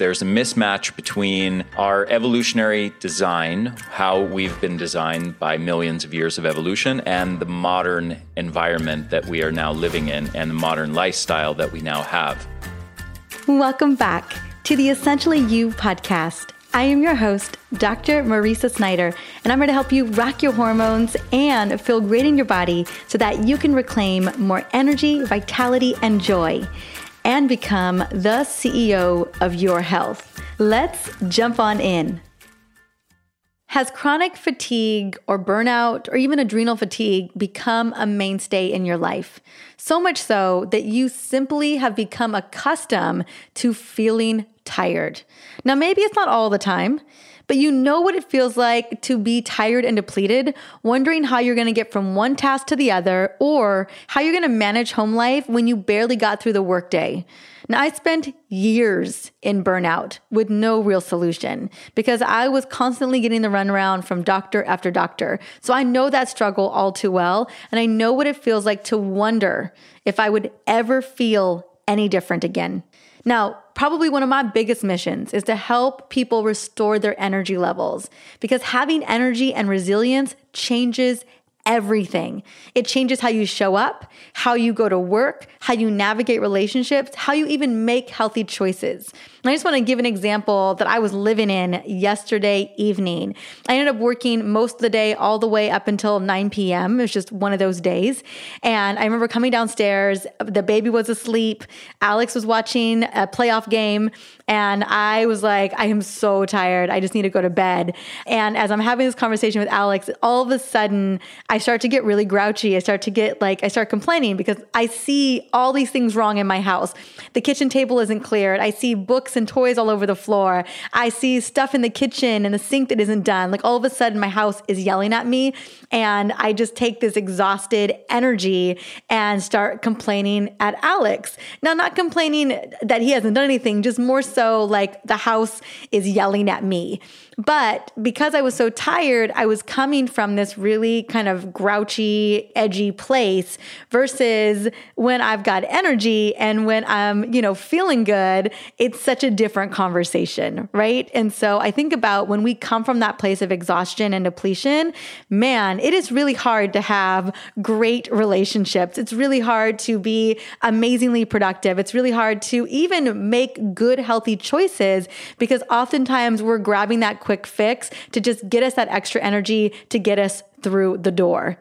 There's a mismatch between our evolutionary design, how we've been designed by millions of years of evolution, and the modern environment that we are now living in and the modern lifestyle that we now have. Welcome back to the Essentially You podcast. I am your host, Dr. Mariza Snyder, and I'm here to help you rock your hormones and feel great in your body so that you can reclaim more energy, vitality, and joy and become the CEO of your health. Let's jump on in. Has chronic fatigue or burnout or even adrenal fatigue become a mainstay in your life? So much so that you simply have become accustomed to feeling tired. Now, maybe it's not all the time but you know what it feels like to be tired and depleted, wondering how you're gonna get from one task to the other or how you're gonna manage home life when you barely got through the workday. Now, I spent years in burnout with no real solution because I was constantly getting the runaround from doctor after doctor. So I know that struggle all too well. And I know what it feels like to wonder if I would ever feel any different again. Now, probably one of my biggest missions is to help people restore their energy levels because having energy and resilience changes everything. It changes how you show up, how you go to work, how you navigate relationships, how you even make healthy choices. And I just want to give an example that I was living in yesterday evening. I ended up working most of the day all the way up until 9 p.m. It was just one of those days. And I remember coming downstairs, the baby was asleep, Alex was watching a playoff game, and I was like, I am so tired. I just need to go to bed. And as I'm having this conversation with Alex, all of a sudden I start to get really grouchy. I start to get like, I start complaining because I see all these things wrong in my house. The kitchen table isn't cleared. I see books and toys all over the floor. I see stuff in the kitchen and the sink that isn't done. Like all of a sudden, my house is yelling at me. And I just take this exhausted energy and start complaining at Alex. Now, not complaining that he hasn't done anything, just more so like the house is yelling at me. But because I was so tired, I was coming from this really kind of grouchy, edgy place versus when I've got energy and when I'm, you know, feeling good, it's such a different conversation, right? And so I think about when we come from that place of exhaustion and depletion, man, it is really hard to have great relationships. It's really hard to be amazingly productive. It's really hard to even make good, healthy choices because oftentimes we're grabbing that quick fix to just get us that extra energy to get us through the door.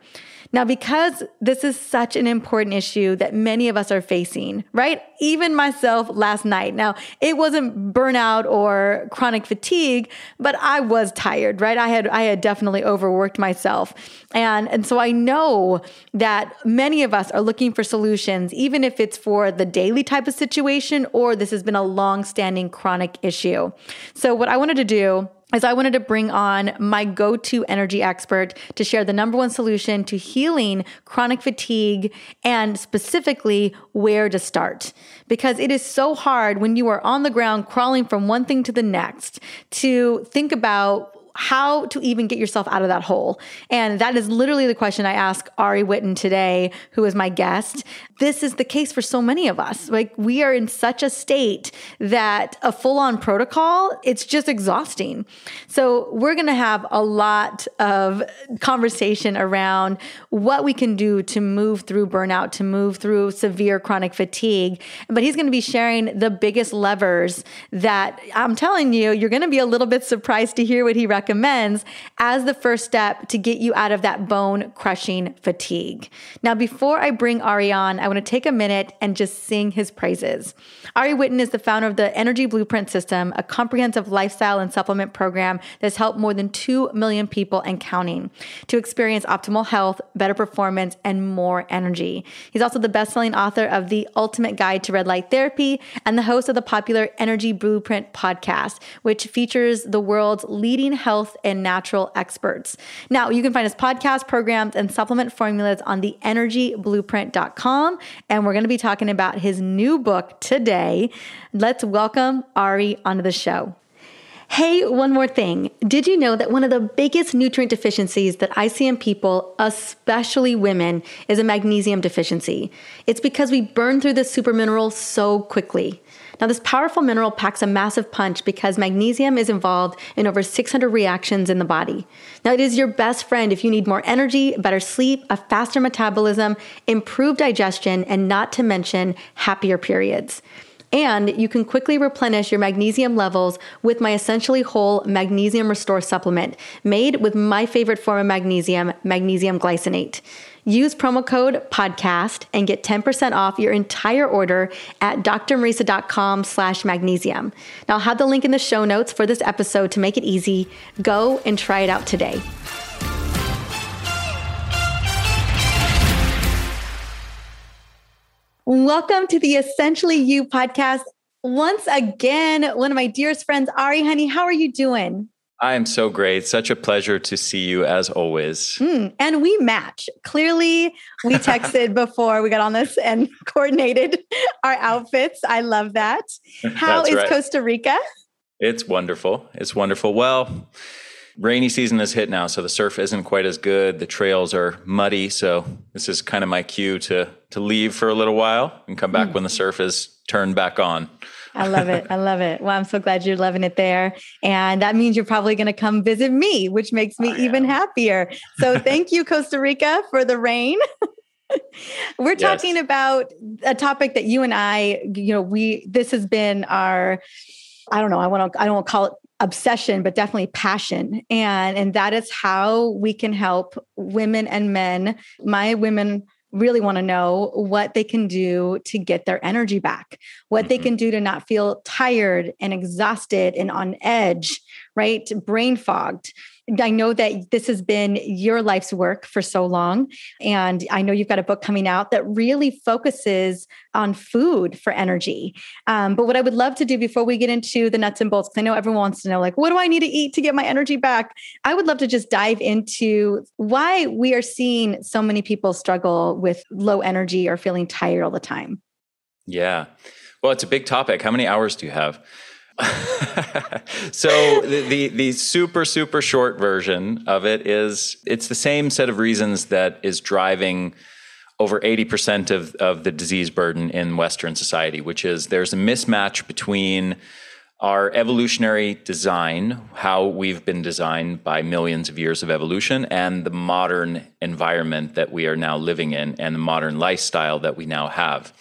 Now, because this is such an important issue that many of us are facing, right? Even myself last night. Now, it wasn't burnout or chronic fatigue, but I was tired, right? I had I had definitely overworked myself. And and so I know that many of us are looking for solutions even if it's for the daily type of situation or this has been a long-standing chronic issue. So what I wanted to do is I wanted to bring on my go to energy expert to share the number one solution to healing chronic fatigue and specifically where to start. Because it is so hard when you are on the ground crawling from one thing to the next to think about how to even get yourself out of that hole. And that is literally the question I ask Ari Whitten today, who is my guest. This is the case for so many of us. Like we are in such a state that a full on protocol, it's just exhausting. So we're going to have a lot of conversation around what we can do to move through burnout, to move through severe chronic fatigue. But he's going to be sharing the biggest levers that I'm telling you, you're going to be a little bit surprised to hear what he recommends as the first step to get you out of that bone crushing fatigue. Now, before I bring Ari on, I want to take a minute and just sing his praises. Ari Whitten is the founder of the Energy Blueprint System, a comprehensive lifestyle and supplement program that's helped more than 2 million people and counting to experience optimal health, better performance, and more energy. He's also the best selling author of The Ultimate Guide to Red Light Therapy and the host of the popular Energy Blueprint podcast, which features the world's leading health health and natural experts. Now, you can find his podcast, programs, and supplement formulas on the energyblueprint.com. And we're going to be talking about his new book today. Let's welcome Ari onto the show. Hey, one more thing. Did you know that one of the biggest nutrient deficiencies that I see in people, especially women, is a magnesium deficiency? It's because we burn through this super mineral so quickly. Now, this powerful mineral packs a massive punch because magnesium is involved in over 600 reactions in the body. Now, it is your best friend if you need more energy, better sleep, a faster metabolism, improved digestion, and not to mention happier periods. And you can quickly replenish your magnesium levels with my essentially whole magnesium restore supplement made with my favorite form of magnesium, magnesium glycinate. Use promo code podcast and get 10% off your entire order at drmariza.com slash magnesium. Now I'll have the link in the show notes for this episode to make it easy. Go and try it out today. Welcome to the Essentially You podcast. Once again, one of my dearest friends, Ari Honey, how are you doing? I am so great. Such a pleasure to see you as always. Mm, and we match. Clearly, we texted before we got on this and coordinated our outfits. I love that. How is right. Costa Rica? It's wonderful. It's wonderful. Well, rainy season has hit now, so the surf isn't quite as good. The trails are muddy, so this is kind of my cue to to leave for a little while and come back mm. when the surf is turned back on. I love it. I love it. Well, I'm so glad you're loving it there. And that means you're probably going to come visit me, which makes me even happier. So thank you, Costa Rica, for the rain. We're yes. talking about a topic that you and I, you know, we, this has been our, I don't know, I want to, I don't want to call it obsession but definitely passion and and that is how we can help women and men my women really want to know what they can do to get their energy back what mm-hmm. they can do to not feel tired and exhausted and on edge right brain fogged I know that this has been your life's work for so long. And I know you've got a book coming out that really focuses on food for energy. Um, but what I would love to do before we get into the nuts and bolts, because I know everyone wants to know, like, what do I need to eat to get my energy back? I would love to just dive into why we are seeing so many people struggle with low energy or feeling tired all the time. Yeah. Well, it's a big topic. How many hours do you have? so the, the, the super super short version of it is it's the same set of reasons that is driving over 80% of, of the disease burden in Western society, which is there's a mismatch between our evolutionary design, how we've been designed by millions of years of evolution, and the modern environment that we are now living in and the modern lifestyle that we now have.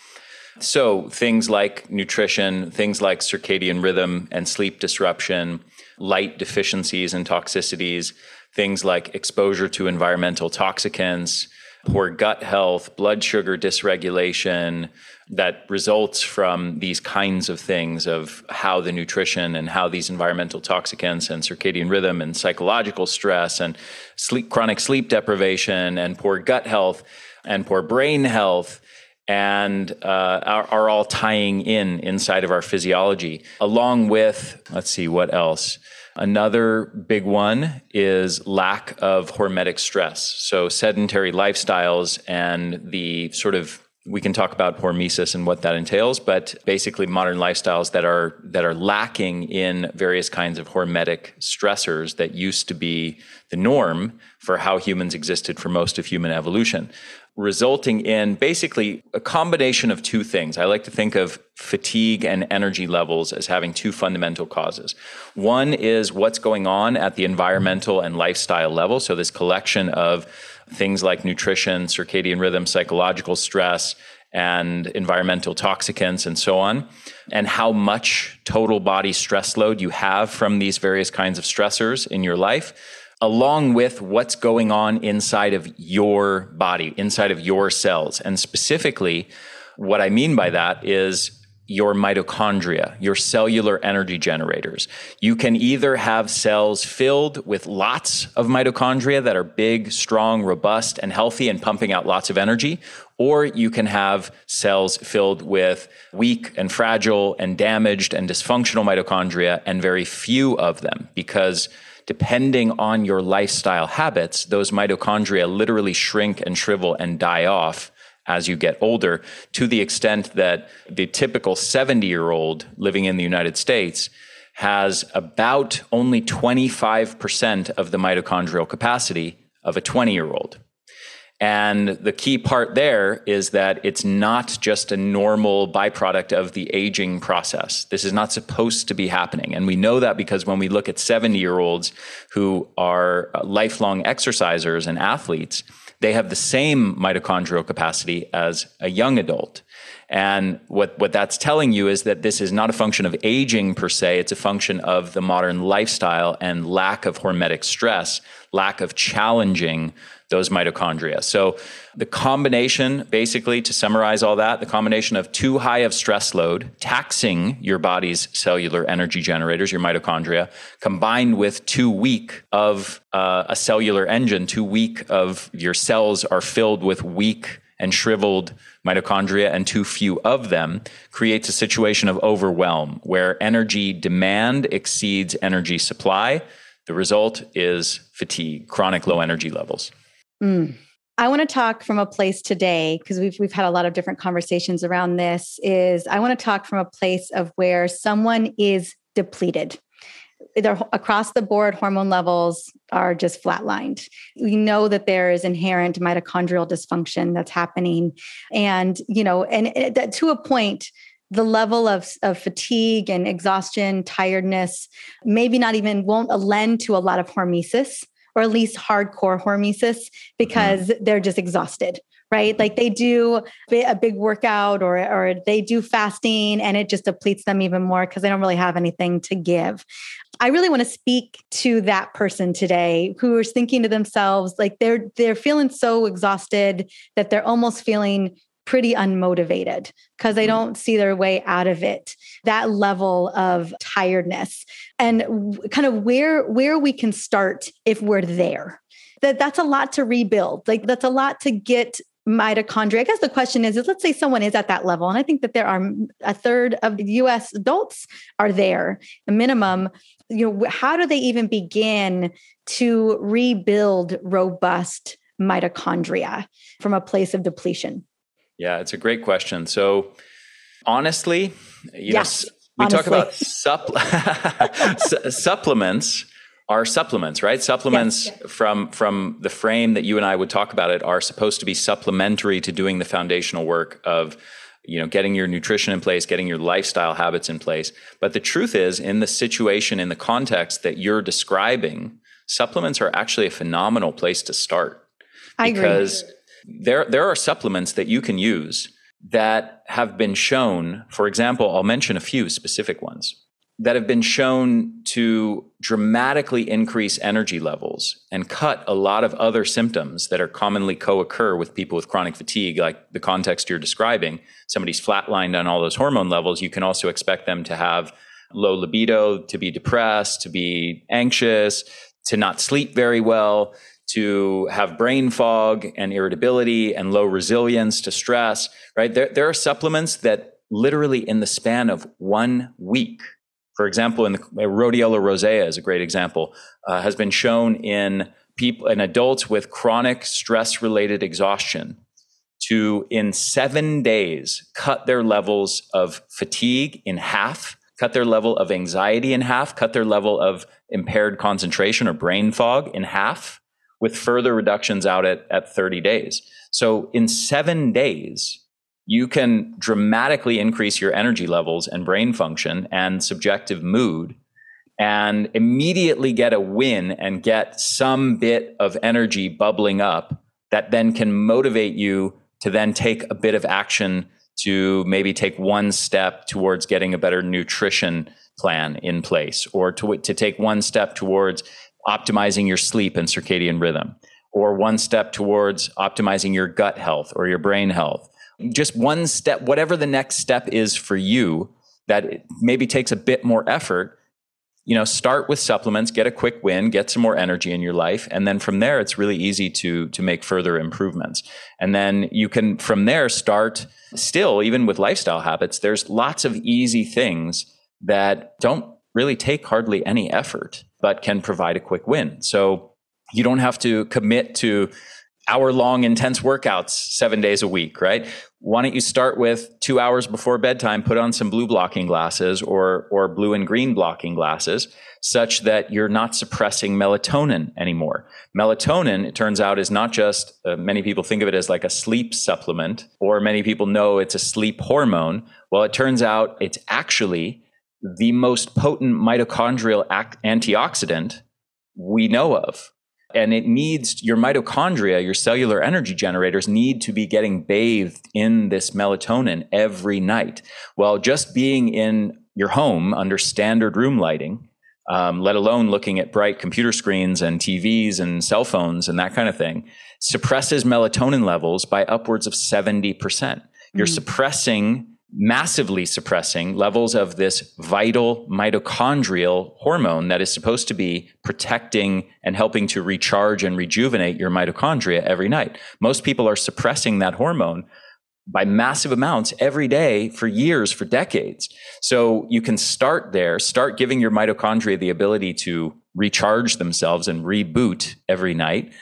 So, things like nutrition, things like circadian rhythm and sleep disruption, light deficiencies and toxicities, things like exposure to environmental toxicants, poor gut health, blood sugar dysregulation that results from these kinds of things of how the nutrition and how these environmental toxicants and circadian rhythm and psychological stress and sleep, chronic sleep deprivation and poor gut health and poor brain health and uh, are, are, all tying in inside of our physiology, along with, let's see, what else? Another big one is lack of hormetic stress. So, sedentary lifestyles and the sort of we can talk about hormesis and what that entails, but basically modern lifestyles that are that are lacking in various kinds of hormetic stressors that used to be the norm for how humans existed for most of human evolution resulting in basically a combination of two things. I like to think of fatigue and energy levels as having two fundamental causes. One is what's going on at the environmental and lifestyle level. So, this collection of things like nutrition, circadian rhythm, psychological stress, and environmental toxicants, and so on, and how much total body stress load you have from these various kinds of stressors in your life along with what's going on inside of your body, inside of your cells. And specifically, what I mean by that is your mitochondria, your cellular energy generators. You can either have cells filled with lots of mitochondria that are big, strong, robust, and healthy and pumping out lots of energy, or you can have cells filled with weak and fragile and damaged and dysfunctional mitochondria and very few of them because depending on your lifestyle habits, those mitochondria literally shrink and shrivel and die off as you get older to the extent that the typical 70 year old living in the United States has about only 25% of the mitochondrial capacity of a 20 year old. And the key part there is that it's not just a normal byproduct of the aging process. This is not supposed to be happening. And we know that because when we look at 70 year olds who are lifelong exercisers and athletes, they have the same mitochondrial capacity as a young adult. And what, what that's telling you is that this is not a function of aging per se, it's a function of the modern lifestyle and lack of hormetic stress, lack of challenging those mitochondria. So the combination, basically, to summarize all that, the combination of too high of stress load, taxing your body's cellular energy generators, your mitochondria, combined with too weak of uh, a cellular engine, too weak of your cells are filled with weak and shriveled mitochondria and too few of them creates a situation of overwhelm where energy demand exceeds energy supply. The result is fatigue, chronic low energy levels. Mm. I want to talk from a place today because we've we've had a lot of different conversations around this is I want to talk from a place of where someone is depleted. They're across the board hormone levels are just flatlined. We know that there is inherent mitochondrial dysfunction that's happening and you know and it, to a point the level of, of fatigue and exhaustion, tiredness, maybe not even won't lend to a lot of hormesis or at least hardcore hormesis because mm. they're just exhausted right? Like they do a big workout or or they do fasting and it just depletes them even more because they don't really have anything to give. I really want to speak to that person today who is thinking to themselves like they're they're feeling so exhausted that they're almost feeling pretty unmotivated because they mm. don't see their way out of it that level of tiredness and kind of where where we can start if we're there that that's a lot to rebuild like that's a lot to get mitochondria. I guess the question is, is let's say someone is at that level, and I think that there are a third of U.S. adults are there, a minimum. You know, how do they even begin to rebuild robust mitochondria from a place of depletion? Yeah, it's a great question. So, honestly, you yes, know, we honestly. talk about supp- supplements are supplements, right? Supplements yes. from from the frame that you and I would talk about it are supposed to be supplementary to doing the foundational work of you know getting your nutrition in place getting your lifestyle habits in place but the truth is in the situation in the context that you're describing supplements are actually a phenomenal place to start I because agree there, there are supplements that you can use that have been shown, for example, I'll mention a few specific ones that have been shown to dramatically increase energy levels and cut a lot of other symptoms that are commonly co-occur with people with chronic fatigue like the context you're describing. Somebody's flatlined on all those hormone levels. You can also expect them to have low libido to be depressed to be anxious to not sleep very well to have brain fog and irritability and low resilience to stress, right? There, there are supplements that literally in the span of one week, for example, in the rhodiola rosea is a great example, uh, has been shown in people, in adults with chronic stress related exhaustion to in seven days cut their levels of fatigue in half, cut their level of anxiety in half, cut their level of impaired concentration or brain fog in half with further reductions out at, at 30 days. So in seven days, you can dramatically increase your energy levels and brain function and subjective mood and immediately get a win and get some bit of energy bubbling up that then can motivate you to then take a bit of action to maybe take one step towards getting a better nutrition plan in place or to, to take one step towards optimizing your sleep and circadian rhythm, or one step towards optimizing your gut health or your brain health. Just one step, whatever the next step is for you that maybe takes a bit more effort, you know, start with supplements, get a quick win, get some more energy in your life. And then from there, it's really easy to, to make further improvements. And then you can from there start still, even with lifestyle habits, there's lots of easy things that don't really take hardly any effort, but can provide a quick win. So you don't have to commit to hour long intense workouts seven days a week, right? Why don't you start with two hours before bedtime, put on some blue blocking glasses or, or blue and green blocking glasses such that you're not suppressing melatonin anymore. Melatonin, it turns out, is not just, uh, many people think of it as like a sleep supplement, or many people know it's a sleep hormone. Well, it turns out it's actually the most potent mitochondrial antioxidant we know of. And it needs your mitochondria, your cellular energy generators need to be getting bathed in this melatonin every night. Well, just being in your home under standard room lighting, um, let alone looking at bright computer screens and TVs and cell phones and that kind of thing, suppresses melatonin levels by upwards of 70%. You're mm. suppressing massively suppressing levels of this vital mitochondrial hormone that is supposed to be protecting and helping to recharge and rejuvenate your mitochondria every night. Most people are suppressing that hormone by massive amounts every day for years, for decades. So you can start there, start giving your mitochondria the ability to recharge themselves and reboot every night.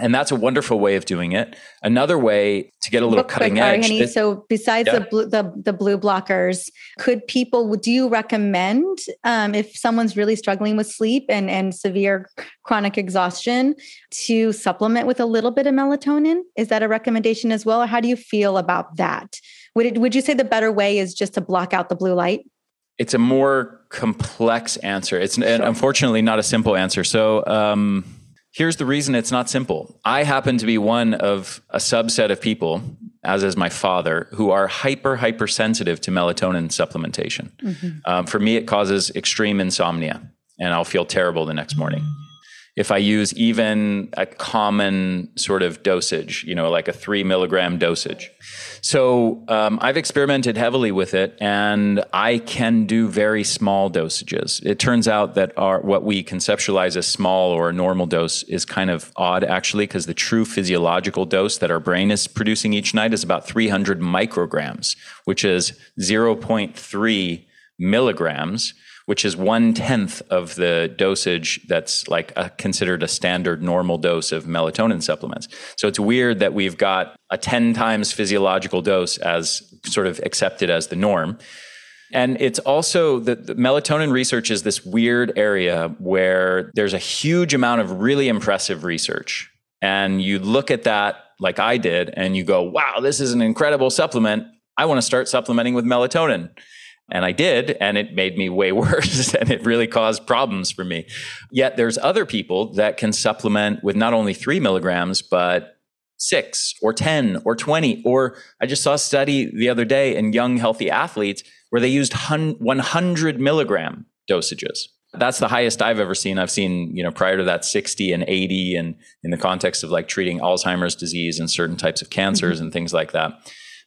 And that's a wonderful way of doing it. Another way to get a little cutting edge. So besides yeah. the, blue, the the blue blockers, could people? Do you recommend um, if someone's really struggling with sleep and and severe chronic exhaustion to supplement with a little bit of melatonin? Is that a recommendation as well, or how do you feel about that? Would it, would you say the better way is just to block out the blue light? It's a more complex answer. It's sure. unfortunately not a simple answer. So. Um, Here's the reason it's not simple. I happen to be one of a subset of people, as is my father, who are hyper, hypersensitive to melatonin supplementation. Mm-hmm. Um, for me, it causes extreme insomnia, and I'll feel terrible the next morning if I use even a common sort of dosage, you know, like a three milligram dosage. So um, I've experimented heavily with it, and I can do very small dosages. It turns out that our what we conceptualize as small or a normal dose is kind of odd, actually, because the true physiological dose that our brain is producing each night is about 300 micrograms, which is 0.3 milligrams which is one tenth of the dosage that's like a, considered a standard normal dose of melatonin supplements. So it's weird that we've got a 10 times physiological dose as sort of accepted as the norm. And it's also the, the, melatonin research is this weird area where there's a huge amount of really impressive research. And you look at that like I did and you go, wow, this is an incredible supplement. I want to start supplementing with melatonin. And I did, and it made me way worse and it really caused problems for me. Yet there's other people that can supplement with not only three milligrams, but six or 10 or 20. Or I just saw a study the other day in young, healthy athletes where they used 100 milligram dosages. That's the highest I've ever seen. I've seen, you know, prior to that 60 and 80 and in the context of like treating Alzheimer's disease and certain types of cancers mm-hmm. and things like that.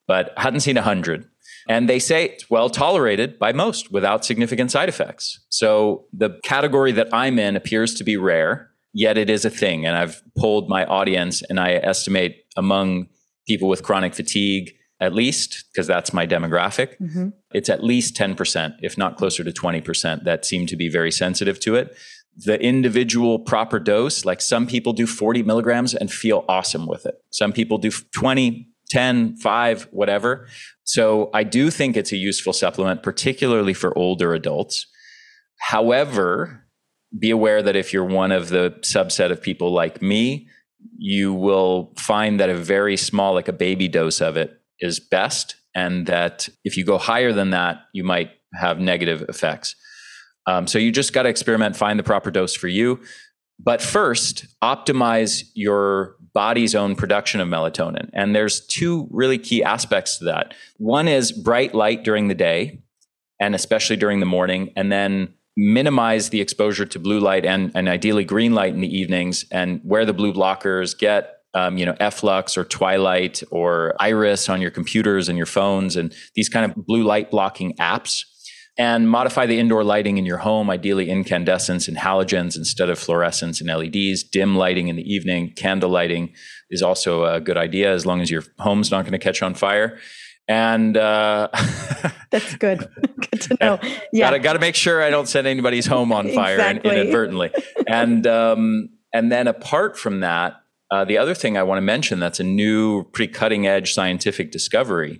But hadn't seen 100. And they say it's well tolerated by most without significant side effects. So the category that I'm in appears to be rare, yet it is a thing. And I've polled my audience and I estimate among people with chronic fatigue, at least, because that's my demographic, mm-hmm. it's at least 10%, if not closer to 20%, that seem to be very sensitive to it. The individual proper dose, like some people do 40 milligrams and feel awesome with it. Some people do 20, 10, 5, whatever. So I do think it's a useful supplement, particularly for older adults. However, be aware that if you're one of the subset of people like me, you will find that a very small, like a baby dose of it is best. And that if you go higher than that, you might have negative effects. Um, so you just got to experiment, find the proper dose for you. But first, optimize your body's own production of melatonin. And there's two really key aspects to that. One is bright light during the day, and especially during the morning, and then minimize the exposure to blue light and, and ideally green light in the evenings and wear the blue blockers, get um, you know, Flux or Twilight or Iris on your computers and your phones and these kind of blue light blocking apps and modify the indoor lighting in your home, ideally incandescents and halogens instead of fluorescents and LEDs. Dim lighting in the evening, candle lighting is also a good idea as long as your home's not going to catch on fire. And uh, that's good. good to know. Yeah, got to make sure I don't set anybody's home on fire exactly. inadvertently. and um, and then apart from that, Uh, the other thing I want to mention that's a new, pretty cutting edge scientific discovery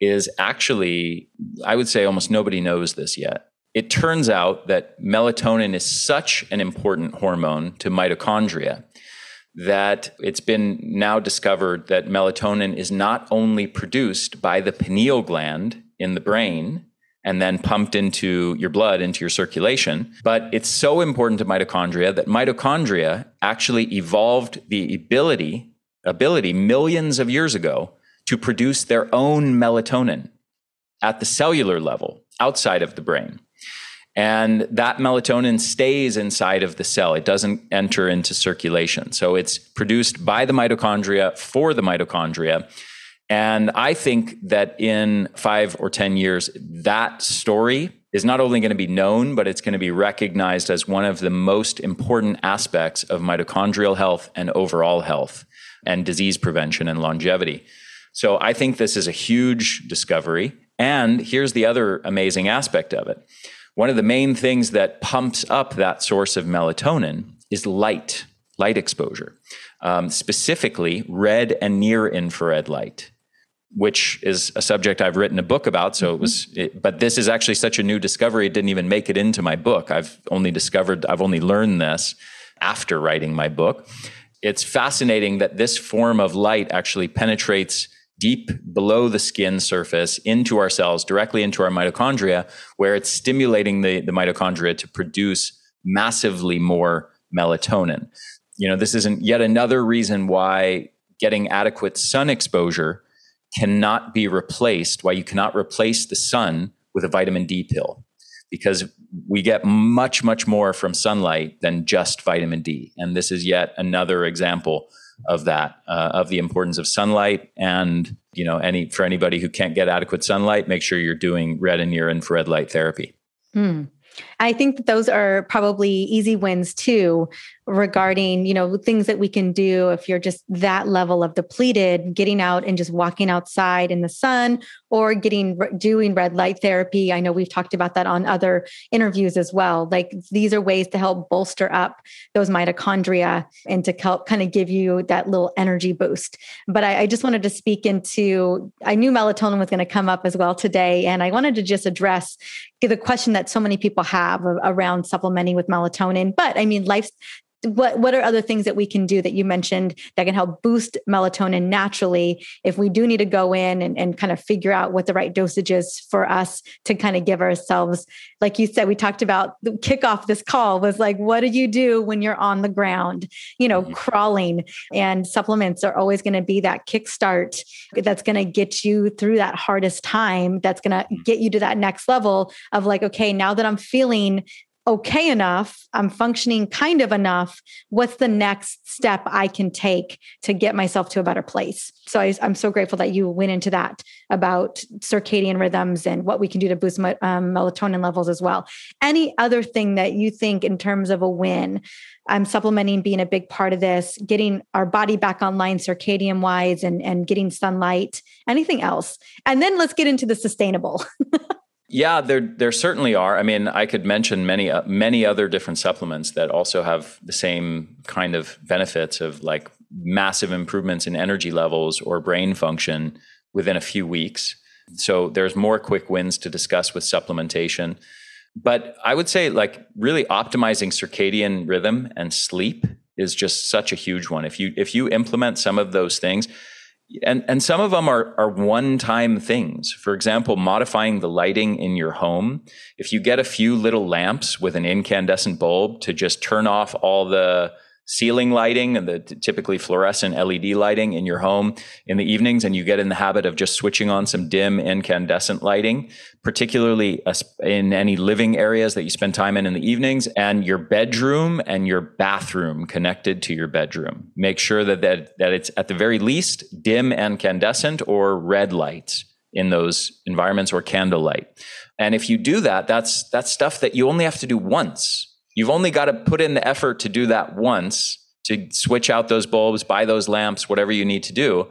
is actually, I would say almost nobody knows this yet. It turns out that melatonin is such an important hormone to mitochondria that it's been now discovered that melatonin is not only produced by the pineal gland in the brain and then pumped into your blood, into your circulation. But it's so important to mitochondria that mitochondria actually evolved the ability, ability millions of years ago to produce their own melatonin at the cellular level outside of the brain. And that melatonin stays inside of the cell. It doesn't enter into circulation. So it's produced by the mitochondria for the mitochondria. And I think that in five or 10 years, that story is not only going to be known, but it's going to be recognized as one of the most important aspects of mitochondrial health and overall health and disease prevention and longevity. So I think this is a huge discovery. And here's the other amazing aspect of it. One of the main things that pumps up that source of melatonin is light, light exposure, um, specifically red and near infrared light which is a subject I've written a book about. So mm-hmm. it was, it, but this is actually such a new discovery. It didn't even make it into my book. I've only discovered, I've only learned this after writing my book. It's fascinating that this form of light actually penetrates deep below the skin surface into our cells, directly into our mitochondria, where it's stimulating the, the mitochondria to produce massively more melatonin. You know, this isn't yet another reason why getting adequate sun exposure cannot be replaced, why you cannot replace the sun with a vitamin D pill, because we get much, much more from sunlight than just vitamin D. And this is yet another example of that, uh, of the importance of sunlight. And, you know, any, for anybody who can't get adequate sunlight, make sure you're doing red and near infrared light therapy. Mm. I think that those are probably easy wins too regarding, you know, things that we can do if you're just that level of depleted, getting out and just walking outside in the sun or getting doing red light therapy. I know we've talked about that on other interviews as well. Like these are ways to help bolster up those mitochondria and to help kind of give you that little energy boost. But I, I just wanted to speak into I knew melatonin was going to come up as well today. And I wanted to just address the question that so many people have around supplementing with melatonin. But I mean, life's what what are other things that we can do that you mentioned that can help boost melatonin naturally if we do need to go in and, and kind of figure out what the right dosage is for us to kind of give ourselves like you said we talked about the kickoff this call was like what do you do when you're on the ground you know mm-hmm. crawling and supplements are always going to be that kickstart that's going to get you through that hardest time that's going to mm-hmm. get you to that next level of like okay now that i'm feeling okay enough, I'm functioning kind of enough. What's the next step I can take to get myself to a better place? So I, am so grateful that you went into that about circadian rhythms and what we can do to boost um, melatonin levels as well. Any other thing that you think in terms of a win? I'm supplementing being a big part of this, getting our body back online circadian wise and, and getting sunlight, anything else. And then let's get into the sustainable. Yeah, there there certainly are. I mean, I could mention many uh, many other different supplements that also have the same kind of benefits of like massive improvements in energy levels or brain function within a few weeks. So there's more quick wins to discuss with supplementation. But I would say like really optimizing circadian rhythm and sleep is just such a huge one. If you if you implement some of those things, and and some of them are are one time things. For example modifying the lighting in your home. If you get a few little lamps with an incandescent bulb to just turn off all the ceiling lighting and the typically fluorescent LED lighting in your home in the evenings and you get in the habit of just switching on some dim incandescent lighting, particularly in any living areas that you spend time in in the evenings and your bedroom and your bathroom connected to your bedroom. Make sure that that, that it's at the very least dim incandescent or red lights in those environments or candlelight. And if you do that, that's that's stuff that you only have to do once You've only got to put in the effort to do that once to switch out those bulbs, buy those lamps, whatever you need to do.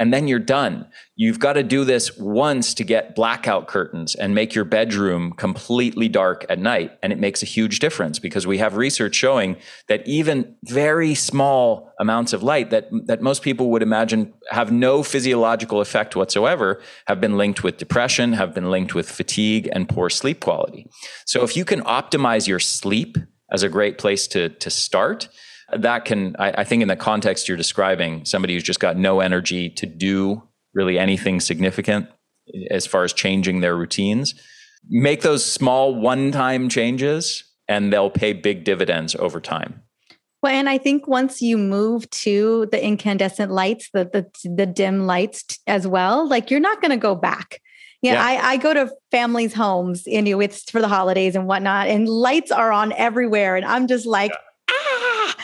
And then you're done. You've got to do this once to get blackout curtains and make your bedroom completely dark at night. And it makes a huge difference because we have research showing that even very small amounts of light that, that most people would imagine have no physiological effect whatsoever have been linked with depression, have been linked with fatigue and poor sleep quality. So if you can optimize your sleep as a great place to, to start, that can, I, I think, in the context you're describing, somebody who's just got no energy to do really anything significant as far as changing their routines, make those small one time changes and they'll pay big dividends over time. Well, and I think once you move to the incandescent lights, the the, the dim lights t- as well, like you're not going to go back. Yeah, yeah. I, I, go to families' homes, you know, it's for the holidays and whatnot, and lights are on everywhere, and I'm just like, yeah.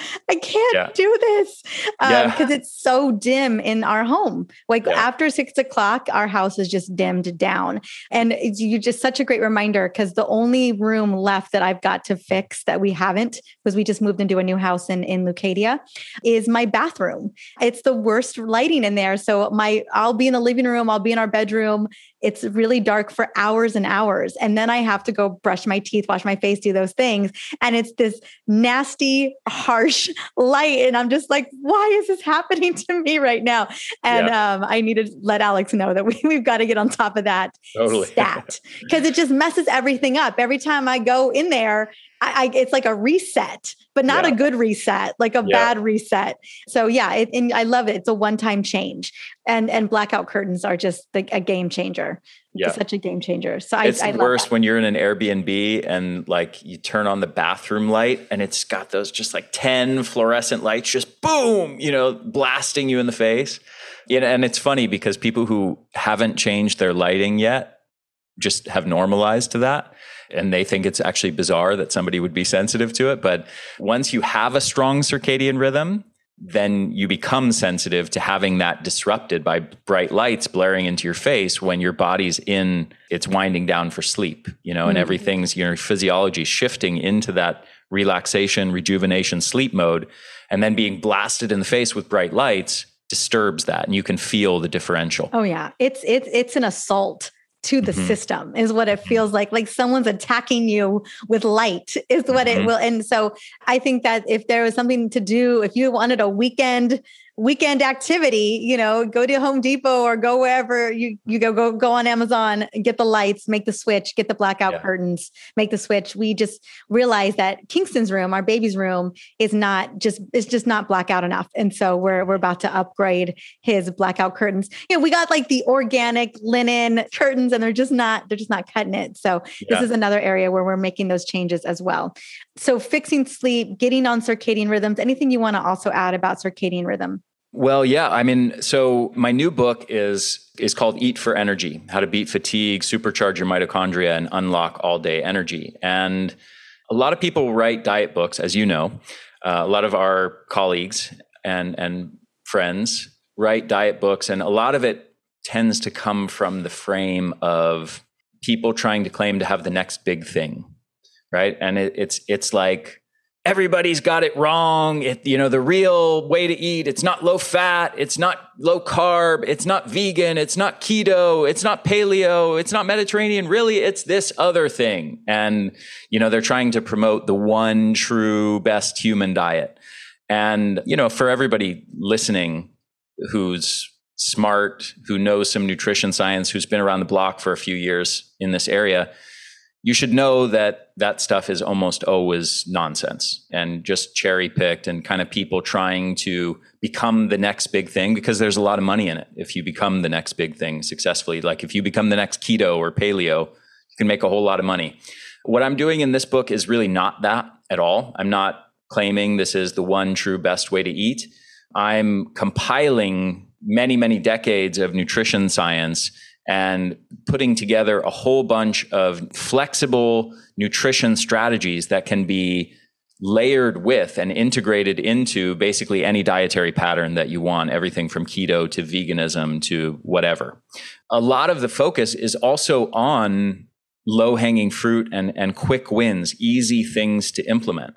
I can't yeah. do this because um, yeah. it's so dim in our home. Like yeah. after six o'clock, our house is just dimmed down. And it's you just such a great reminder because the only room left that I've got to fix that we haven't, because we just moved into a new house in, in Leucadia, is my bathroom. It's the worst lighting in there. So my I'll be in the living room, I'll be in our bedroom, it's really dark for hours and hours. And then I have to go brush my teeth, wash my face, do those things. And it's this nasty, harsh light. And I'm just like, why is this happening to me right now? And yeah. um, I need to let Alex know that we, we've got to get on top of that totally. stat because it just messes everything up. Every time I go in there, I, I, it's like a reset, but not yeah. a good reset, like a yeah. bad reset. So yeah, it, and I love it. It's a one-time change, and and blackout curtains are just the, a game changer. Yeah, it's such a game changer. So it's I, I worse when you're in an Airbnb and like you turn on the bathroom light and it's got those just like ten fluorescent lights, just boom, you know, blasting you in the face. You know, and it's funny because people who haven't changed their lighting yet just have normalized to that and they think it's actually bizarre that somebody would be sensitive to it. But once you have a strong circadian rhythm, then you become sensitive to having that disrupted by bright lights blaring into your face when your body's in it's winding down for sleep you know and mm-hmm. everything's your physiology shifting into that relaxation rejuvenation sleep mode and then being blasted in the face with bright lights disturbs that and you can feel the differential oh yeah it's it's it's an assault to the mm-hmm. system is what it feels like like someone's attacking you with light is what mm-hmm. it will and so i think that if there was something to do if you wanted a weekend weekend activity, you know, go to Home Depot or go wherever you, you go, go, go on Amazon, get the lights, make the switch, get the blackout yeah. curtains, make the switch. We just realized that Kingston's room, our baby's room is not just, it's just not blackout enough. And so we're, we're about to upgrade his blackout curtains. You know, we got like the organic linen curtains and they're just not, they're just not cutting it. So yeah. this is another area where we're making those changes as well. So fixing sleep, getting on circadian rhythms, anything you want to also add about circadian rhythm? Well, yeah. I mean, so my new book is is called Eat for Energy: How to Beat Fatigue, Supercharge Your Mitochondria, and Unlock All Day Energy. And a lot of people write diet books, as you know. Uh, a lot of our colleagues and and friends write diet books, and a lot of it tends to come from the frame of people trying to claim to have the next big thing, right? And it, it's it's like everybody's got it wrong. It, you know, the real way to eat, it's not low fat, it's not low carb, it's not vegan, it's not keto, it's not paleo, it's not Mediterranean. Really, it's this other thing. And, you know, they're trying to promote the one true best human diet. And, you know, for everybody listening who's smart, who knows some nutrition science, who's been around the block for a few years in this area, you should know that that stuff is almost always nonsense and just cherry picked and kind of people trying to become the next big thing because there's a lot of money in it if you become the next big thing successfully. Like if you become the next keto or paleo, you can make a whole lot of money. What I'm doing in this book is really not that at all. I'm not claiming this is the one true best way to eat. I'm compiling many, many decades of nutrition science and putting together a whole bunch of flexible nutrition strategies that can be layered with and integrated into basically any dietary pattern that you want, everything from keto to veganism to whatever. A lot of the focus is also on low hanging fruit and, and quick wins, easy things to implement.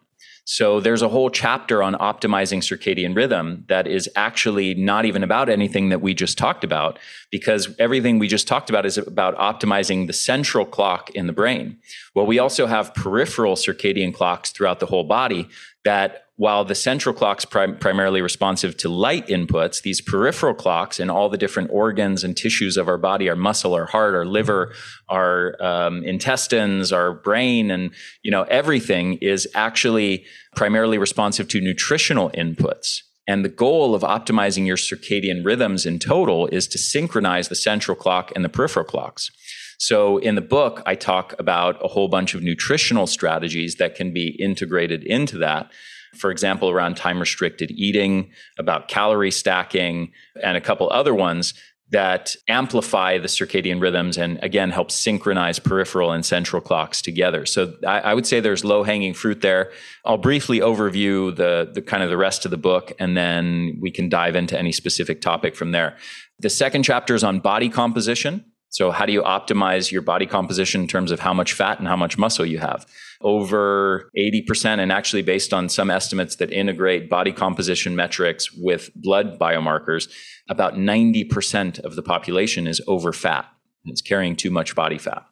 So there's a whole chapter on optimizing circadian rhythm that is actually not even about anything that we just talked about because everything we just talked about is about optimizing the central clock in the brain. Well, we also have peripheral circadian clocks throughout the whole body that while the central clock's prim- primarily responsive to light inputs, these peripheral clocks in all the different organs and tissues of our body, our muscle, our heart, our liver, our um, intestines, our brain, and you know everything is actually primarily responsive to nutritional inputs. And the goal of optimizing your circadian rhythms in total is to synchronize the central clock and the peripheral clocks. So in the book, I talk about a whole bunch of nutritional strategies that can be integrated into that for example, around time restricted eating, about calorie stacking, and a couple other ones that amplify the circadian rhythms and again help synchronize peripheral and central clocks together. So I, I would say there's low hanging fruit there. I'll briefly overview the, the kind of the rest of the book and then we can dive into any specific topic from there. The second chapter is on body composition. So how do you optimize your body composition in terms of how much fat and how much muscle you have? over 80%, and actually based on some estimates that integrate body composition metrics with blood biomarkers, about 90% of the population is over fat. It's carrying too much body fat.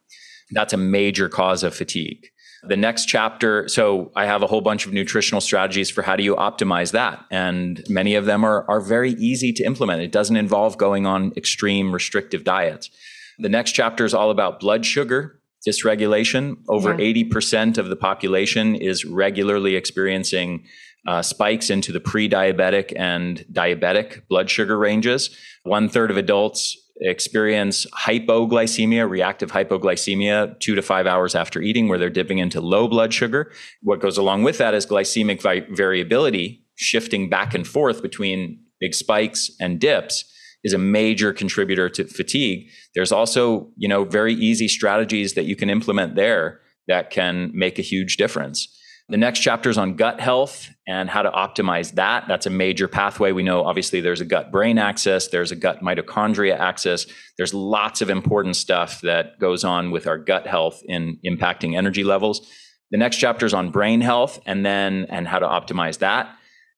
That's a major cause of fatigue. The next chapter, so I have a whole bunch of nutritional strategies for how do you optimize that. And many of them are, are very easy to implement. It doesn't involve going on extreme restrictive diets. The next chapter is all about blood sugar dysregulation. Over yeah. 80% of the population is regularly experiencing uh, spikes into the pre diabetic and diabetic blood sugar ranges. One third of adults experience hypoglycemia, reactive hypoglycemia, two to five hours after eating, where they're dipping into low blood sugar. What goes along with that is glycemic vi- variability, shifting back and forth between big spikes and dips is a major contributor to fatigue. There's also, you know, very easy strategies that you can implement there that can make a huge difference. The next chapter is on gut health and how to optimize that. That's a major pathway. We know obviously there's a gut brain axis, there's a gut mitochondria axis. There's lots of important stuff that goes on with our gut health in impacting energy levels. The next chapter is on brain health and then and how to optimize that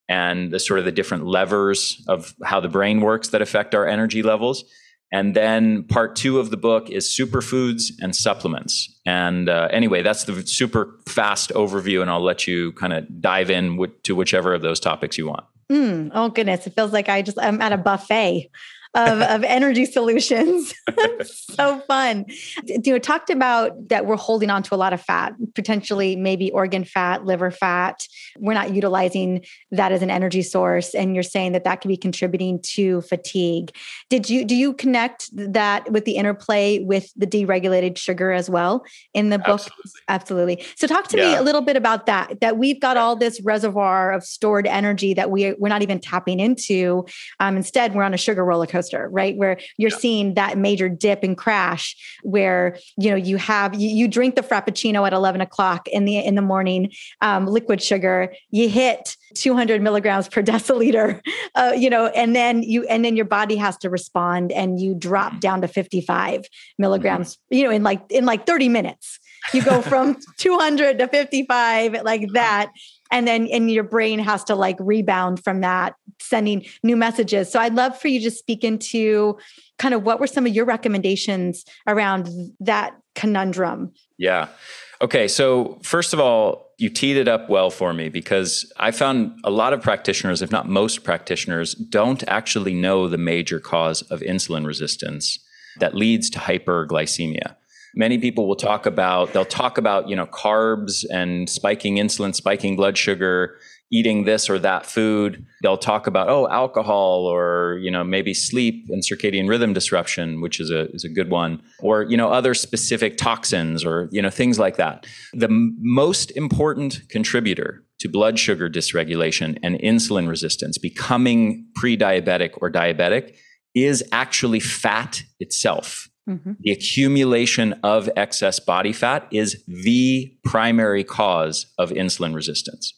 and the sort of the different levers of how the brain works that affect our energy levels. And then part two of the book is superfoods and supplements. And uh, anyway, that's the super fast overview, and I'll let you kind of dive in to whichever of those topics you want. Mm, oh goodness, it feels like I just I'm at a buffet of, of energy solutions. so fun. You know, talked about that we're holding on to a lot of fat, potentially maybe organ fat, liver fat. We're not utilizing that as an energy source, and you're saying that that can be contributing to fatigue. Did you do you connect that with the interplay with the deregulated sugar as well in the book? Absolutely. Absolutely. So talk to yeah. me a little bit about that. That we've got all this reservoir of stored energy that we we're not even tapping into. Um, instead, we're on a sugar roller coaster coaster, right? Where you're yeah. seeing that major dip and crash where, you know, you have, you, you drink the Frappuccino at 11 o'clock in the, in the morning, um, liquid sugar, you hit 200 milligrams per deciliter, uh, you know, and then you, and then your body has to respond and you drop mm-hmm. down to 55 milligrams, mm-hmm. you know, in like, in like 30 minutes. You go from 200 to 55 like that and then and your brain has to like rebound from that sending new messages. So i'd love for you to speak into kind of what were some of your recommendations around that conundrum? Yeah. Okay so first of all you teed it up well for me because i found a lot of practitioners if not most practitioners don't actually know the major cause of insulin resistance that leads to hyperglycemia many people will talk about they'll talk about you know carbs and spiking insulin spiking blood sugar eating this or that food. They'll talk about oh alcohol or you know maybe sleep and circadian rhythm disruption which is a is a good one or you know other specific toxins or you know things like that. The m- most important contributor to blood sugar dysregulation and insulin resistance becoming pre-diabetic or diabetic is actually fat itself Mm-hmm. The accumulation of excess body fat is the primary cause of insulin resistance.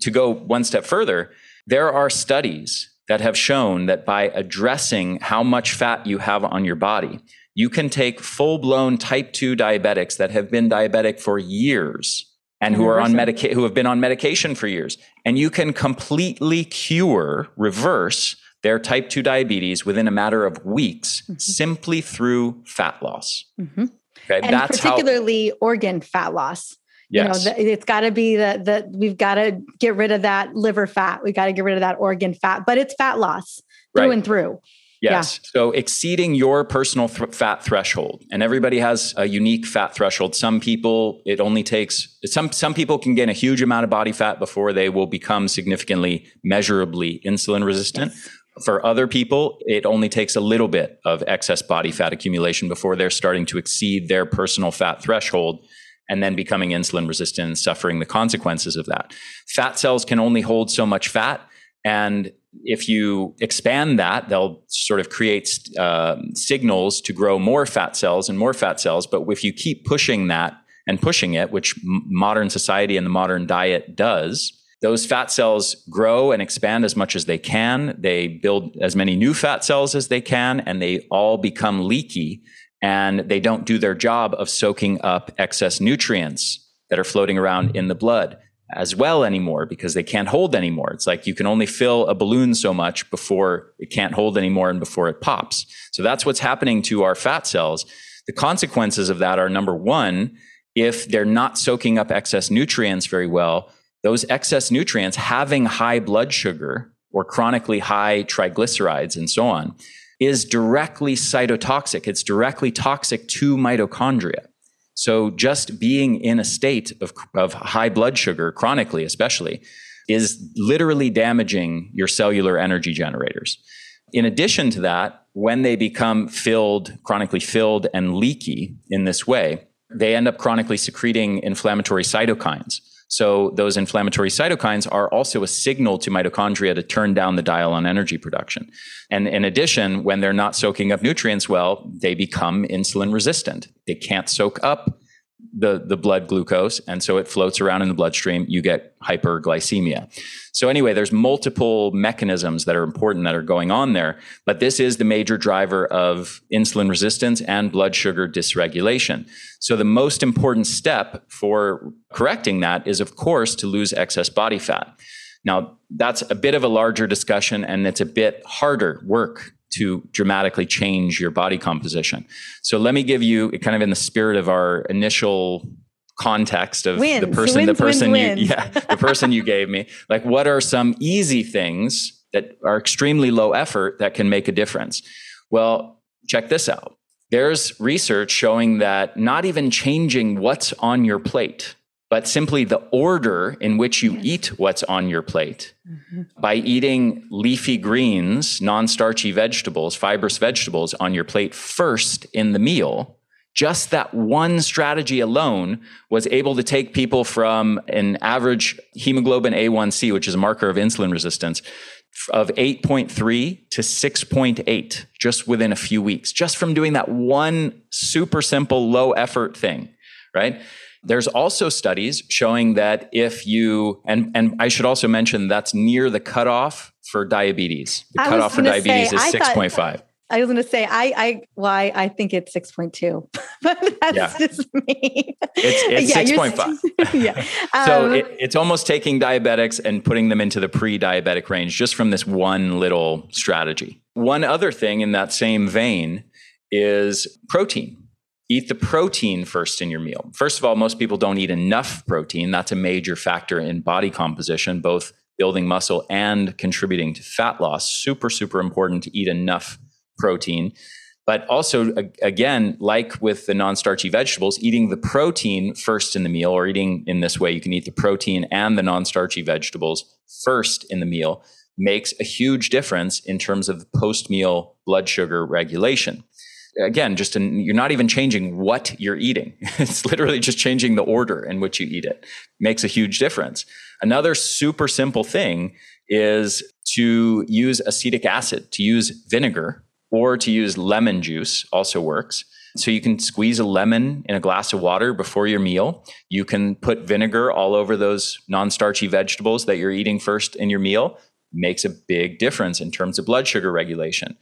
To go one step further, there are studies that have shown that by addressing how much fat you have on your body, you can take full blown type 2 diabetics that have been diabetic for years and who are on medica- who have been on medication for years. And you can completely cure, reverse their type 2 diabetes within a matter of weeks mm-hmm. simply through fat loss. Mm-hmm. Okay, and that's particularly how, organ fat loss. Yes. You know, it's got to be the the we've got to get rid of that liver fat. We've got to get rid of that organ fat, but it's fat loss through right. and through. Yes. Yeah. So exceeding your personal th- fat threshold, and everybody has a unique fat threshold. Some people, it only takes some. Some people can gain a huge amount of body fat before they will become significantly, measurably insulin resistant. Yes. For other people, it only takes a little bit of excess body fat accumulation before they're starting to exceed their personal fat threshold and then becoming insulin resistant and suffering the consequences of that. Fat cells can only hold so much fat. And if you expand that, they'll sort of create uh, signals to grow more fat cells and more fat cells. But if you keep pushing that and pushing it, which m- modern society and the modern diet does, those fat cells grow and expand as much as they can. They build as many new fat cells as they can, and they all become leaky and they don't do their job of soaking up excess nutrients that are floating around in the blood as well anymore because they can't hold anymore. It's like you can only fill a balloon so much before it can't hold anymore and before it pops. So that's what's happening to our fat cells. The consequences of that are number one, if they're not soaking up excess nutrients very well, those excess nutrients having high blood sugar or chronically high triglycerides and so on is directly cytotoxic. It's directly toxic to mitochondria. So just being in a state of, of high blood sugar, chronically especially, is literally damaging your cellular energy generators. In addition to that, when they become filled, chronically filled and leaky in this way, they end up chronically secreting inflammatory cytokines. So those inflammatory cytokines are also a signal to mitochondria to turn down the dial on energy production. And in addition, when they're not soaking up nutrients well, they become insulin resistant. They can't soak up the, the blood glucose. And so it floats around in the bloodstream. You get hyperglycemia. So anyway, there's multiple mechanisms that are important that are going on there. But this is the major driver of insulin resistance and blood sugar dysregulation. So the most important step for correcting that is, of course, to lose excess body fat. Now, that's a bit of a larger discussion and it's a bit harder work to dramatically change your body composition. So let me give you kind of in the spirit of our initial context of wins. the person wins, the person wins, you yeah the person you gave me like what are some easy things that are extremely low effort that can make a difference well check this out there's research showing that not even changing what's on your plate but simply the order in which you eat what's on your plate. Mm-hmm. By eating leafy greens, non starchy vegetables, fibrous vegetables on your plate first in the meal, just that one strategy alone was able to take people from an average hemoglobin A1C, which is a marker of insulin resistance, of 8.3 to 6.8 just within a few weeks, just from doing that one super simple, low effort thing, right? There's also studies showing that if you, and, and I should also mention that's near the cutoff for diabetes. The cutoff for diabetes say, is 6.5. I was going to say, I, I, why well, I think it's 6.2, but that's yeah. just me. It's, it's yeah, 6.5. yeah. Um, so it, it's almost taking diabetics and putting them into the pre diabetic range just from this one little strategy. One other thing in that same vein is protein eat the protein first in your meal. First of all, most people don't eat enough protein. That's a major factor in body composition, both building muscle and contributing to fat loss. Super, super important to eat enough protein. But also, again, like with the non starchy vegetables, eating the protein first in the meal, or eating in this way, you can eat the protein and the non starchy vegetables first in the meal, makes a huge difference in terms of post meal blood sugar regulation again, just in, you're not even changing what you're eating. it's literally just changing the order in which you eat it. Makes a huge difference. Another super simple thing is to use acetic acid, to use vinegar or to use lemon juice also works. So you can squeeze a lemon in a glass of water before your meal. You can put vinegar all over those non-starchy vegetables that you're eating first in your meal. Makes a big difference in terms of blood sugar regulation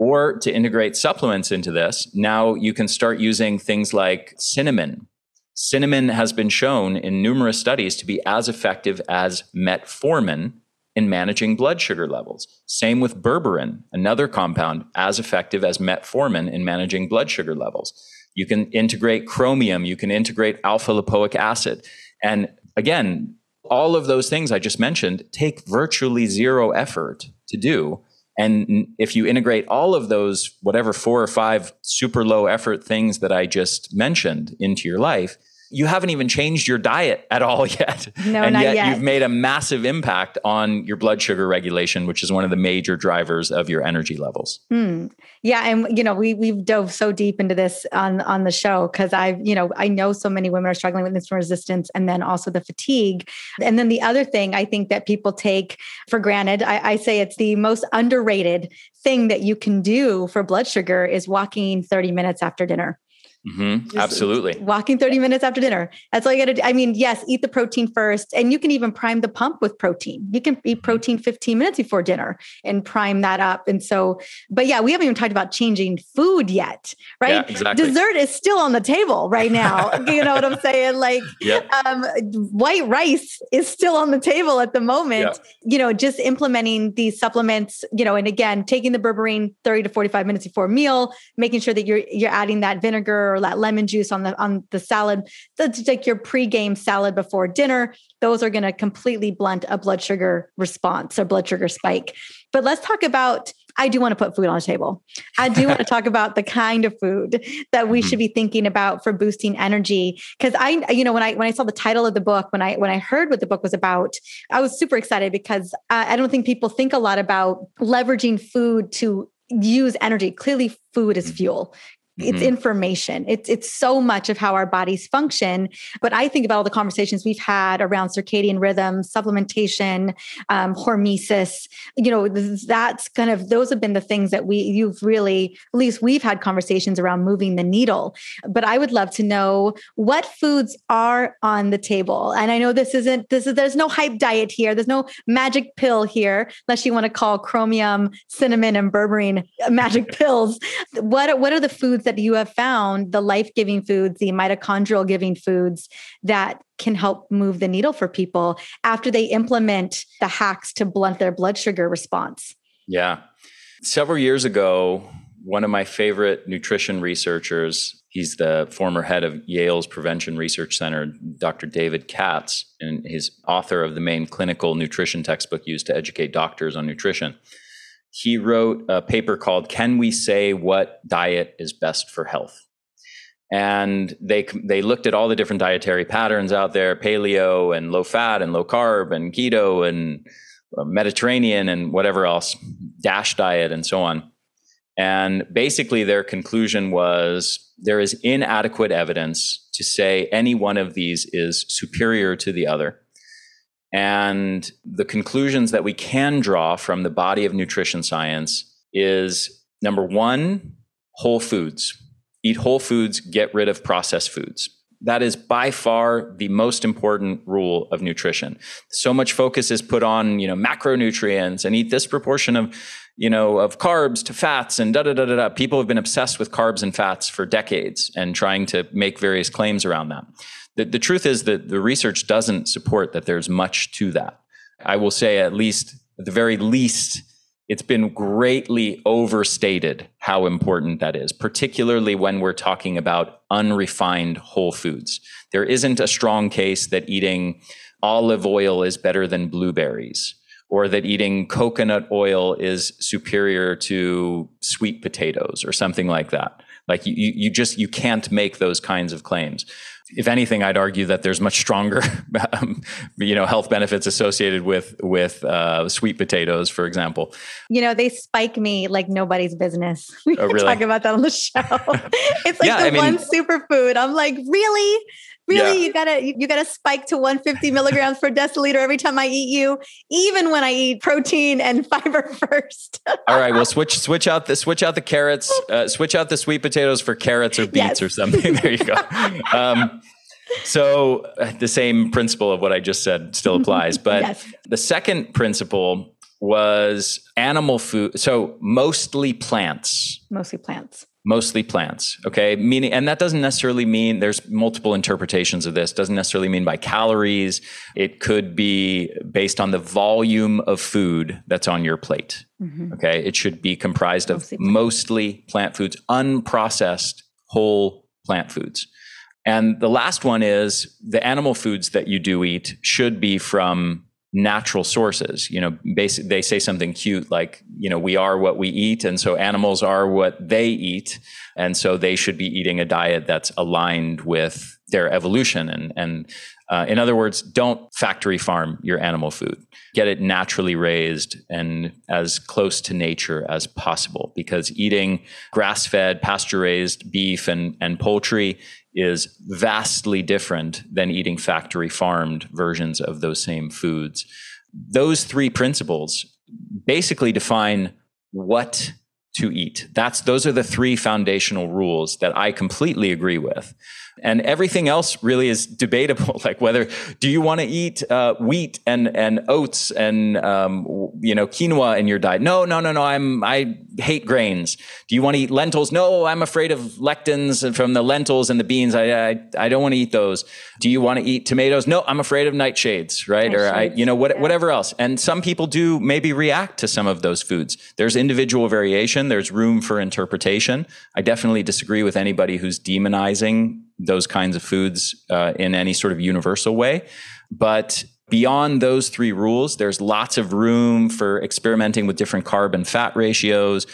or to integrate supplements into this, now you can start using things like cinnamon. Cinnamon has been shown in numerous studies to be as effective as metformin in managing blood sugar levels. Same with berberine, another compound as effective as metformin in managing blood sugar levels. You can integrate chromium, you can integrate alpha lipoic acid. And again, all of those things I just mentioned take virtually zero effort to do. And if you integrate all of those, whatever four or five super low effort things that I just mentioned into your life, you haven't even changed your diet at all yet. No, and not yet, yet. you've made a massive impact on your blood sugar regulation, which is one of the major drivers of your energy levels. Hmm. Yeah, and you know, we we've dove so deep into this on on the show because I've, you know, I know so many women are struggling with insulin resistance and then also the fatigue. And then the other thing I think that people take for granted, I, I say it's the most underrated thing that you can do for blood sugar is walking 30 minutes after dinner. Mm-hmm. Absolutely. Walking 30 minutes after dinner. That's all you got to do. I mean, yes, eat the protein first. And you can even prime the pump with protein. You can eat protein 15 minutes before dinner and prime that up. And so, but yeah, we haven't even talked about changing food yet, right? Yeah, exactly. Dessert is still on the table right now. you know what I'm saying? Like, Yep. um, white rice is still on the table at the moment. You know, just implementing these supplements, you know, and again, taking the berberine 30 to 45 minutes before a meal, making sure that you're you're adding that vinegar or that lemon juice on the on the salad. That's like your pre-game salad before dinner. Those are going to completely blunt a blood sugar response or blood sugar spike. But let's talk about I do want to put food on the table. I do want to talk about the kind of food that we should mm-hmm. be thinking about for boosting energy. Because I, you know, when I when I saw the title of the book, when I when I heard what the book was about, I was super excited because I, I don't think people think a lot about leveraging food to use energy. Clearly, food is mm-hmm. fuel. It's Mhm. information. It's it's so much of how our bodies function. But I think about all the conversations we've had around circadian rhythm, supplementation, um, hormesis. You know, that's kind of those have been the things that we you've really at least we've had conversations around moving the needle. But I would love to know what foods are on the table. And I know this isn't this is there's no hype diet here. There's no magic pill here, unless you want to call chromium, cinnamon, and berberine magic pills. What what are the foods that you have found, the life giving foods, the mitochondrial giving foods that can help move the needle for people after they implement the hacks to blunt their blood sugar response? Yeah. Several years ago, one of my favorite nutrition researchers, he's the former head of Yale's Prevention Research Center, Dr. David Katz, and he's author of the main clinical nutrition textbook used to educate doctors on nutrition. He wrote a paper called Can We Say What Diet is Best for Health? And they they looked at all the different dietary patterns out there, paleo and low fat and low carb and keto and uh, Mediterranean and whatever else, DASH diet and so on. And basically, their conclusion was there is inadequate evidence to say any one of these is superior to the other. And the conclusions that we can draw from the body of nutrition science is number one, whole foods. Eat whole foods, get rid of processed foods. That is by far the most important rule of nutrition. So much focus is put on, you know, macronutrients and eat this proportion of, you know, of carbs to fats and da da da da da. People have been obsessed with carbs and fats for decades and trying to make various claims around that. The, the truth is that the research doesn't support that there's much to that. I will say, at least, at the very least, it's been greatly overstated how important that is, particularly when we're talking about unrefined whole foods. There isn't a strong case that eating olive oil is better than blueberries or that eating coconut oil is superior to sweet potatoes or something like that. Like you, you just, you can't make those kinds of claims if anything, I'd argue that there's much stronger, um, you know, health benefits associated with with uh, sweet potatoes, for example. You know, they spike me like nobody's business. We Oh, really? talking about that on the show. it's like Yeah, the I mean- one superfood. I'm like, really? Really? Yeah. You gotta you gotta spike to 150 milligrams per deciliter every time I eat you, even when I eat protein and fiber first. All right, well, switch switch out the switch out the carrots, uh, switch out the sweet potatoes for carrots or beets Yes. or something. There you go. Um, so uh, the same principle of what I just said still applies, but yes. the second principle was animal food. So mostly plants. Mostly plants. Mostly plants okay meaning and that doesn't necessarily mean there's multiple interpretations of this doesn't necessarily mean by calories it could be based on the volume of food that's on your plate mm-hmm. okay it should be comprised of plant. mostly plant foods unprocessed whole plant foods and the last one is the animal foods that you do eat should be from natural sources. You know, basically they say something cute like, you know, we are what we eat. And so animals are what they eat. And so they should be eating a diet that's aligned with their evolution. And, and uh, in other words, don't factory farm your animal food. Get it naturally raised and as close to nature as possible because eating grass fed, pasture raised beef and, and poultry is vastly different than eating factory farmed versions of those same foods. Those three principles basically define what to eat. That's those are the three foundational rules that I completely agree with and everything else really is debatable. Like whether do you want to eat uh, wheat and and oats and um, you know quinoa in your diet? No, no, no, no. I'm I hate grains. Do you want to eat lentils? No, I'm afraid of lectins from the lentils and the beans. I I, I don't want to eat those. Do you want to eat tomatoes? No, I'm afraid of nightshades. Right? Nightshades. Or I you know what, yeah. whatever else. And some people do maybe react to some of those foods. There's individual variation. There's room for interpretation. I definitely disagree with anybody who's demonizing those kinds of foods uh, in any sort of universal way. But beyond those three rules, there's lots of room for experimenting with different carb and fat ratios,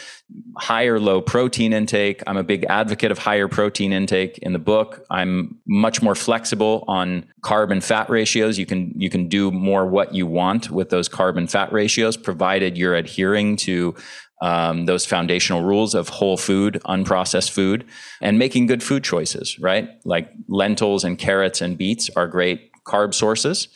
higher low protein intake. I'm a big advocate of higher protein intake in the book. I'm much more flexible on carb and fat ratios. You can you can do more what you want with those carb and fat ratios provided you're adhering to um, those foundational rules of whole food, unprocessed food, and making good food choices, right? Like lentils and carrots and beets are great carb sources.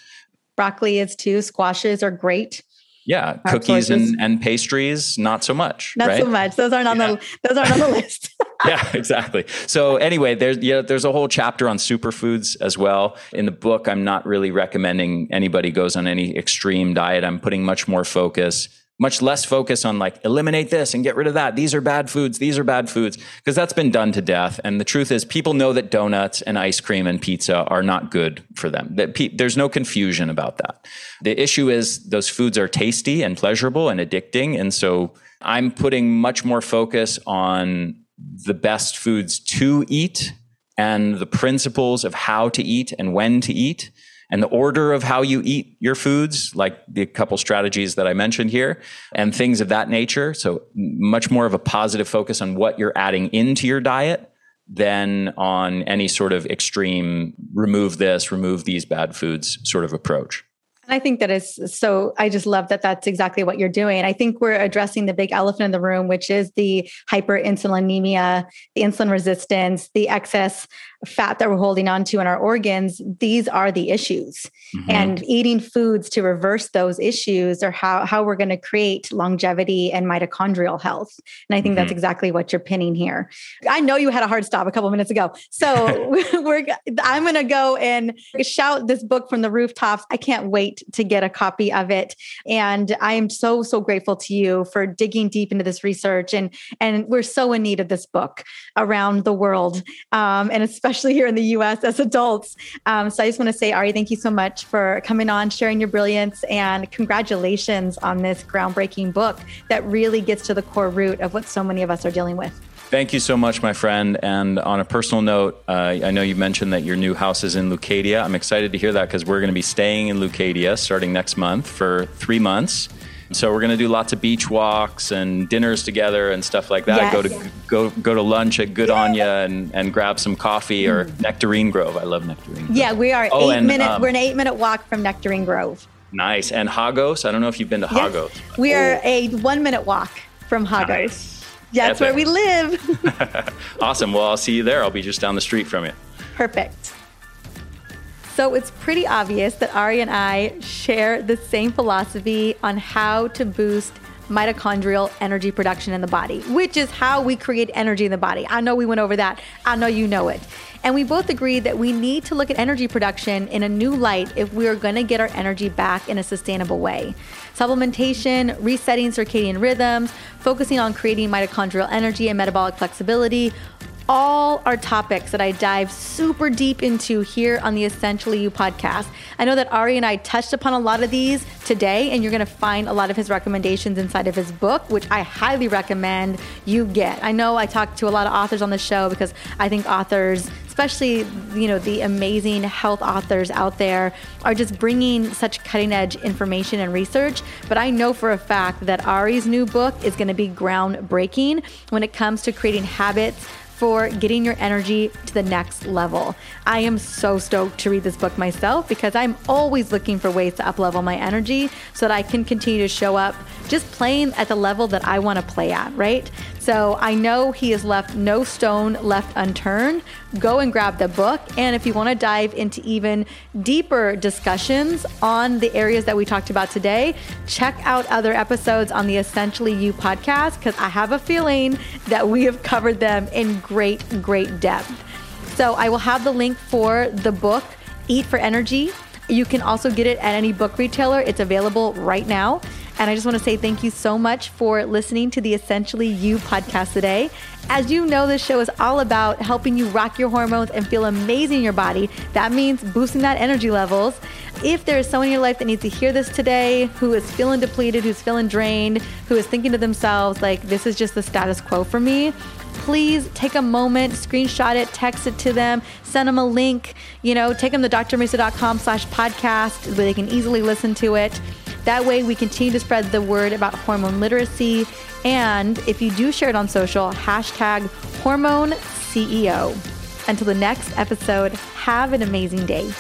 Broccoli is too. Squashes are great. Yeah, carb cookies and, and pastries, not so much. Not right? so much. Those aren't on yeah. the those aren't on the list. yeah, exactly. So anyway, there's yeah, there's a whole chapter on superfoods as well. In the book, I'm not really recommending anybody goes on any extreme diet. I'm putting much more focus much less focus on like eliminate this and get rid of that. These are bad foods. These are bad foods because that's been done to death. And the truth is, people know that donuts and ice cream and pizza are not good for them. That pe- there's no confusion about that. The issue is those foods are tasty and pleasurable and addicting, and so I'm putting much more focus on the best foods to eat and the principles of how to eat and when to eat and the order of how you eat your foods, like the couple strategies that I mentioned here, and things of that nature. So, much more of a positive focus on what you're adding into your diet than on any sort of extreme remove this, remove these bad foods sort of approach. I think that is so. I just love that that's exactly what you're doing. I think we're addressing the big elephant in the room, which is the hyperinsulinemia, the insulin resistance, the excess fat that we're holding on to in our organs, these are the issues. Mm-hmm. And eating foods to reverse those issues are how, how we're going to create longevity and mitochondrial health. And I think mm-hmm. that's exactly what you're pinning here. I know you had a hard stop a couple minutes ago. So we're I'm going to go and shout this book from the rooftops. I can't wait to get a copy of it. And I am so, so grateful to you for digging deep into this research. And, and we're so in need of this book around the world. Um, and especially especially here in the US as adults. Um, so I just want to say, Ari, thank you so much for coming on, sharing your brilliance, and congratulations on this groundbreaking book that really gets to the core root of what so many of us are dealing with. Thank you so much, my friend. And on a personal note, uh, I know you mentioned that your new house is in Leucadia. I'm excited to hear that because we're going to be staying in Leucadia starting next month for three months. So we're going to do lots of beach walks and dinners together and stuff like that. Yes. Go to go go to lunch at Good Anya and, and grab some coffee or mm. Nectarine Grove. I love Nectarine. Grove. Yeah, we are oh, eight and, minute. Um, we're an eight minute walk from Nectarine Grove. Nice and Haggo's. I don't know if you've been to yes. Haggo's. We are oh. a one minute walk from Haggo's. Nice. That's where we live. awesome. Well, I'll see you there. I'll be just down the street from you. Perfect. So it's pretty obvious that Ari and I share the same philosophy on how to boost mitochondrial energy production in the body, which is how we create energy in the body. I know we went over that. I know you know it. And we both agreed that we need to look at energy production in a new light if we are going to get our energy back in a sustainable way. Supplementation, resetting circadian rhythms, focusing on creating mitochondrial energy and metabolic flexibility, all our topics that I dive super deep into here on the Essentially You podcast. I know that Ari and I touched upon a lot of these today, and you're going to find a lot of his recommendations inside of his book, which I highly recommend you get. I know I talk to a lot of authors on the show because I think authors especially you know the amazing health authors out there are just bringing such cutting edge information and research but i know for a fact that ari's new book is going to be groundbreaking when it comes to creating habits for getting your energy to the next level. I am so stoked to read this book myself because I'm always looking for ways to uplevel my energy so that I can continue to show up just playing at the level that I want to play at, right? So I know he has left no stone left unturned. Go and grab the book. And if you want to dive into even deeper discussions on the areas that we talked about today, check out other episodes on the Essentially You podcast because I have a feeling that we have covered them in great, great depth. So I will have the link for the book, Eat for Energy. You can also get it at any book retailer. It's available right now. And I just want to say thank you so much for listening to the Essentially You podcast today. As you know, this show is all about helping you rock your hormones and feel amazing in your body. That means boosting that energy levels. If there is someone in your life that needs to hear this today, who is feeling depleted, who's feeling drained, who is thinking to themselves, like, this is just the status quo for me, please take a moment, screenshot it, text it to them, send them a link, you know, take them to drmariza.com slash podcast where they can easily listen to it. That way, we continue to spread the word about hormone literacy. And if you do share it on social, hashtag hormone CEO. Until the next episode, have an amazing day.